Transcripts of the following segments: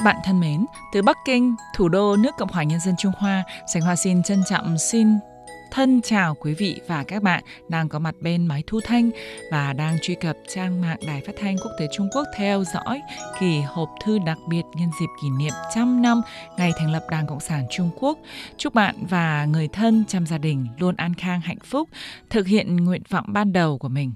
Các bạn thân mến, từ Bắc Kinh, thủ đô nước Cộng hòa Nhân dân Trung Hoa, Sành Hoa xin trân trọng xin thân chào quý vị và các bạn đang có mặt bên máy thu thanh và đang truy cập trang mạng Đài Phát thanh Quốc tế Trung Quốc theo dõi kỳ hộp thư đặc biệt nhân dịp kỷ niệm trăm năm ngày thành lập Đảng Cộng sản Trung Quốc. Chúc bạn và người thân trong gia đình luôn an khang hạnh phúc, thực hiện nguyện vọng ban đầu của mình.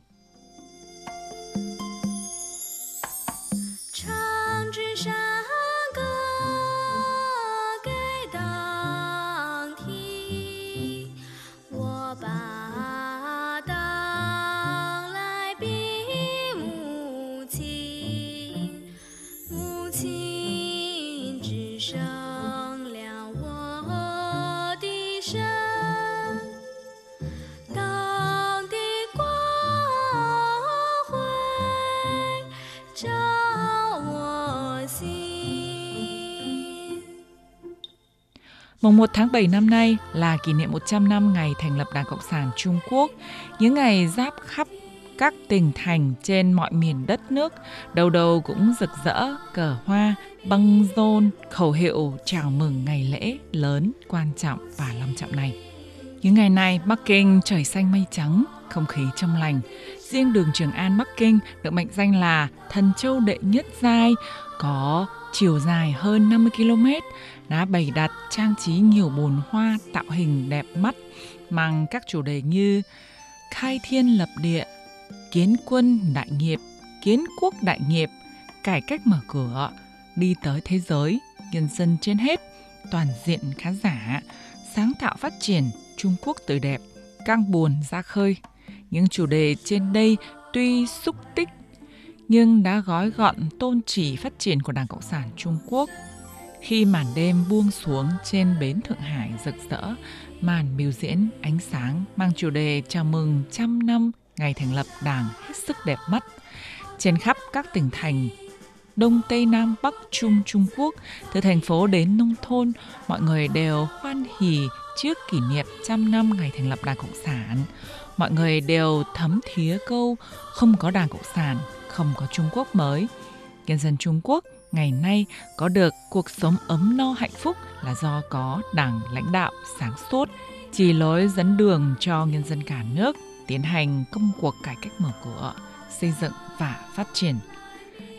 Mùng 1 tháng 7 năm nay là kỷ niệm 100 năm ngày thành lập Đảng Cộng sản Trung Quốc. Những ngày giáp khắp các tỉnh thành trên mọi miền đất nước, đầu đầu cũng rực rỡ cờ hoa, băng rôn, khẩu hiệu chào mừng ngày lễ lớn, quan trọng và long trọng này. Những ngày này, Bắc Kinh trời xanh mây trắng, không khí trong lành. Riêng đường Trường An Bắc Kinh được mệnh danh là thần châu đệ nhất giai, có chiều dài hơn 50 km, đã bày đặt trang trí nhiều bồn hoa tạo hình đẹp mắt mang các chủ đề như khai thiên lập địa, kiến quân đại nghiệp, kiến quốc đại nghiệp, cải cách mở cửa, đi tới thế giới, nhân dân trên hết, toàn diện khán giả, sáng tạo phát triển, Trung Quốc tươi đẹp, căng buồn ra khơi. Những chủ đề trên đây tuy xúc tích nhưng đã gói gọn tôn chỉ phát triển của Đảng Cộng sản Trung Quốc. Khi màn đêm buông xuống trên bến Thượng Hải rực rỡ, màn biểu diễn ánh sáng mang chủ đề chào mừng trăm năm ngày thành lập Đảng hết sức đẹp mắt. Trên khắp các tỉnh thành Đông Tây Nam Bắc Trung Trung Quốc, từ thành phố đến nông thôn, mọi người đều hoan hỉ trước kỷ niệm trăm năm ngày thành lập Đảng Cộng sản. Mọi người đều thấm thía câu không có Đảng Cộng sản không có Trung Quốc mới. Nhân dân Trung Quốc ngày nay có được cuộc sống ấm no hạnh phúc là do có đảng lãnh đạo sáng suốt, chỉ lối dẫn đường cho nhân dân cả nước tiến hành công cuộc cải cách mở cửa, xây dựng và phát triển.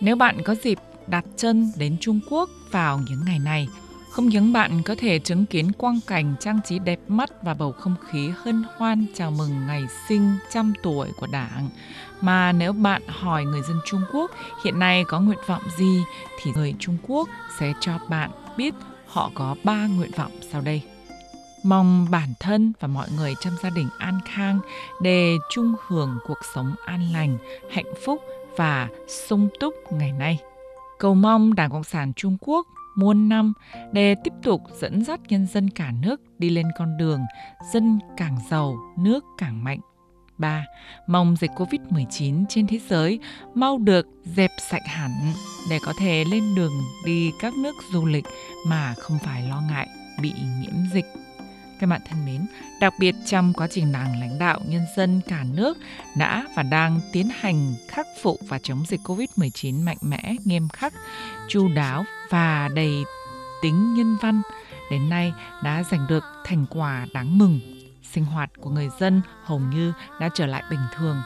Nếu bạn có dịp đặt chân đến Trung Quốc vào những ngày này, không những bạn có thể chứng kiến quang cảnh trang trí đẹp mắt và bầu không khí hân hoan chào mừng ngày sinh trăm tuổi của Đảng, mà nếu bạn hỏi người dân Trung Quốc hiện nay có nguyện vọng gì thì người Trung Quốc sẽ cho bạn biết họ có ba nguyện vọng sau đây. Mong bản thân và mọi người trong gia đình an khang để chung hưởng cuộc sống an lành, hạnh phúc và sung túc ngày nay. Cầu mong Đảng Cộng sản Trung Quốc muôn năm để tiếp tục dẫn dắt nhân dân cả nước đi lên con đường dân càng giàu, nước càng mạnh. 3. Mong dịch Covid-19 trên thế giới mau được dẹp sạch hẳn để có thể lên đường đi các nước du lịch mà không phải lo ngại bị nhiễm dịch. Các bạn thân mến, đặc biệt trong quá trình đảng lãnh đạo nhân dân cả nước đã và đang tiến hành khắc phục và chống dịch Covid-19 mạnh mẽ, nghiêm khắc, chu đáo và đầy tính nhân văn, đến nay đã giành được thành quả đáng mừng sinh hoạt của người dân hầu như đã trở lại bình thường.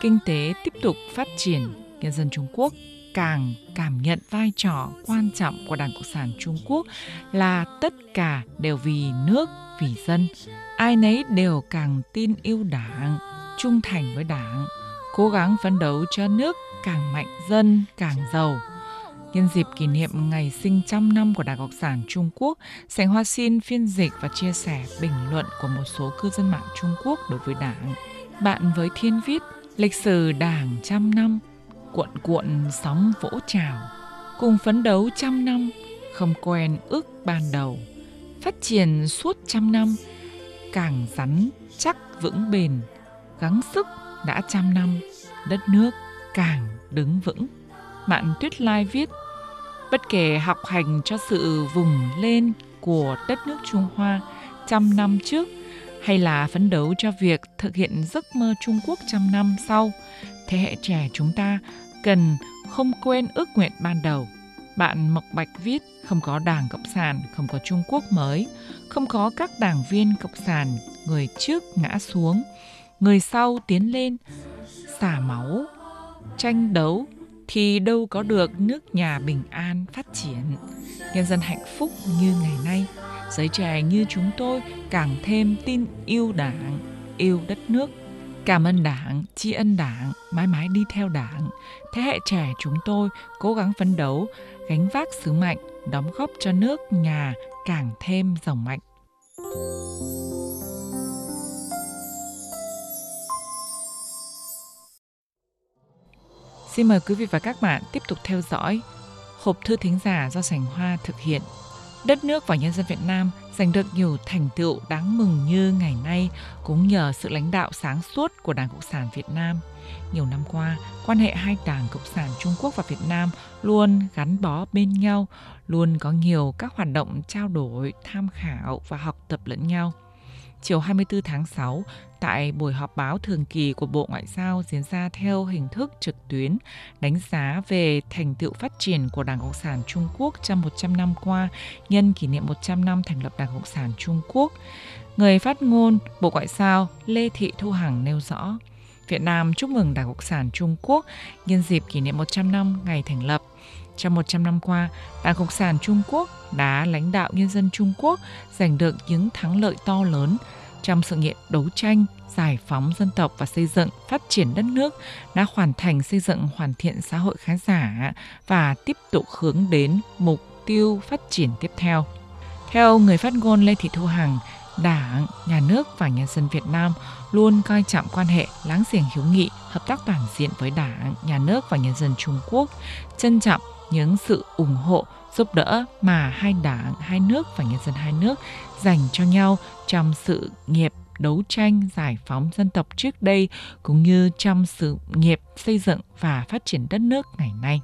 Kinh tế tiếp tục phát triển, nhân dân Trung Quốc càng cảm nhận vai trò quan trọng của Đảng Cộng sản Trung Quốc là tất cả đều vì nước, vì dân. Ai nấy đều càng tin yêu Đảng, trung thành với Đảng, cố gắng phấn đấu cho nước càng mạnh dân càng giàu Nhân dịp kỷ niệm ngày sinh trăm năm của Đảng Cộng sản Trung Quốc, Sảnh Hoa xin phiên dịch và chia sẻ bình luận của một số cư dân mạng Trung Quốc đối với Đảng. Bạn với Thiên viết, lịch sử Đảng trăm năm, cuộn cuộn sóng vỗ trào, cùng phấn đấu trăm năm, không quen ước ban đầu, phát triển suốt trăm năm, càng rắn chắc vững bền, gắng sức đã trăm năm, đất nước càng đứng vững. Mạn Tuyết Lai viết Bất kể học hành cho sự vùng lên của đất nước Trung Hoa trăm năm trước hay là phấn đấu cho việc thực hiện giấc mơ Trung Quốc trăm năm sau, thế hệ trẻ chúng ta cần không quên ước nguyện ban đầu. bạn Mộc Bạch viết không có Đảng Cộng sản, không có Trung Quốc mới, không có các đảng viên Cộng sản, người trước ngã xuống, người sau tiến lên, xả máu, tranh đấu thì đâu có được nước nhà bình an phát triển, nhân dân hạnh phúc như ngày nay. Giới trẻ như chúng tôi càng thêm tin yêu đảng, yêu đất nước. Cảm ơn đảng, tri ân đảng, mãi mãi đi theo đảng. Thế hệ trẻ chúng tôi cố gắng phấn đấu, gánh vác sứ mệnh, đóng góp cho nước nhà càng thêm giàu mạnh. Xin mời quý vị và các bạn tiếp tục theo dõi hộp thư thính giả do Sành Hoa thực hiện. Đất nước và nhân dân Việt Nam giành được nhiều thành tựu đáng mừng như ngày nay cũng nhờ sự lãnh đạo sáng suốt của Đảng Cộng sản Việt Nam. Nhiều năm qua, quan hệ hai Đảng Cộng sản Trung Quốc và Việt Nam luôn gắn bó bên nhau, luôn có nhiều các hoạt động trao đổi, tham khảo và học tập lẫn nhau chiều 24 tháng 6 tại buổi họp báo thường kỳ của Bộ Ngoại giao diễn ra theo hình thức trực tuyến, đánh giá về thành tựu phát triển của Đảng Cộng sản Trung Quốc trong 100 năm qua nhân kỷ niệm 100 năm thành lập Đảng Cộng sản Trung Quốc. Người phát ngôn Bộ Ngoại giao Lê Thị Thu Hằng nêu rõ, Việt Nam chúc mừng Đảng Cộng sản Trung Quốc nhân dịp kỷ niệm 100 năm ngày thành lập. Trong 100 năm qua, Đảng Cộng sản Trung Quốc đã lãnh đạo nhân dân Trung Quốc giành được những thắng lợi to lớn trong sự nghiệp đấu tranh, giải phóng dân tộc và xây dựng, phát triển đất nước, đã hoàn thành xây dựng hoàn thiện xã hội khá giả và tiếp tục hướng đến mục tiêu phát triển tiếp theo. Theo người phát ngôn Lê Thị Thu Hằng, Đảng, Nhà nước và nhân dân Việt Nam luôn coi trọng quan hệ láng giềng hữu nghị, hợp tác toàn diện với Đảng, Nhà nước và nhân dân Trung Quốc, trân trọng những sự ủng hộ, giúp đỡ mà hai đảng, hai nước và nhân dân hai nước dành cho nhau trong sự nghiệp đấu tranh giải phóng dân tộc trước đây cũng như trong sự nghiệp xây dựng và phát triển đất nước ngày nay.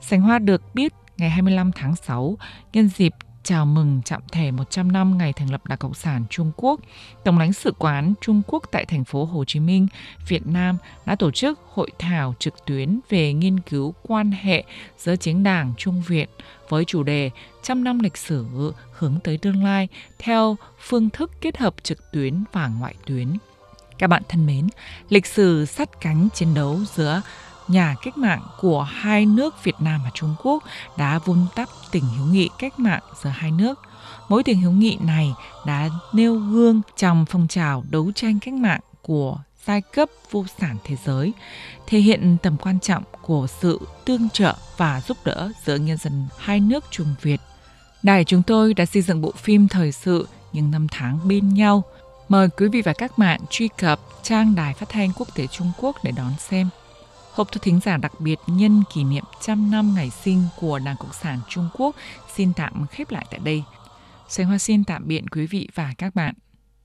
Sành Hoa được biết ngày 25 tháng 6 nhân dịp chào mừng chạm thể 100 năm ngày thành lập Đảng Cộng sản Trung Quốc, Tổng lãnh sự quán Trung Quốc tại thành phố Hồ Chí Minh, Việt Nam đã tổ chức hội thảo trực tuyến về nghiên cứu quan hệ giữa chính đảng Trung Việt với chủ đề trăm năm lịch sử hướng tới tương lai theo phương thức kết hợp trực tuyến và ngoại tuyến. Các bạn thân mến, lịch sử sắt cánh chiến đấu giữa nhà cách mạng của hai nước Việt Nam và Trung Quốc đã vun đắp tình hữu nghị cách mạng giữa hai nước. Mối tình hữu nghị này đã nêu gương trong phong trào đấu tranh cách mạng của giai cấp vô sản thế giới, thể hiện tầm quan trọng của sự tương trợ và giúp đỡ giữa nhân dân hai nước Trung Việt. Đài chúng tôi đã xây dựng bộ phim thời sự những năm tháng bên nhau. Mời quý vị và các bạn truy cập trang Đài Phát thanh Quốc tế Trung Quốc để đón xem. Hộp thư thính giả đặc biệt nhân kỷ niệm trăm năm ngày sinh của Đảng Cộng sản Trung Quốc xin tạm khép lại tại đây. Sánh Hoa xin tạm biệt quý vị và các bạn.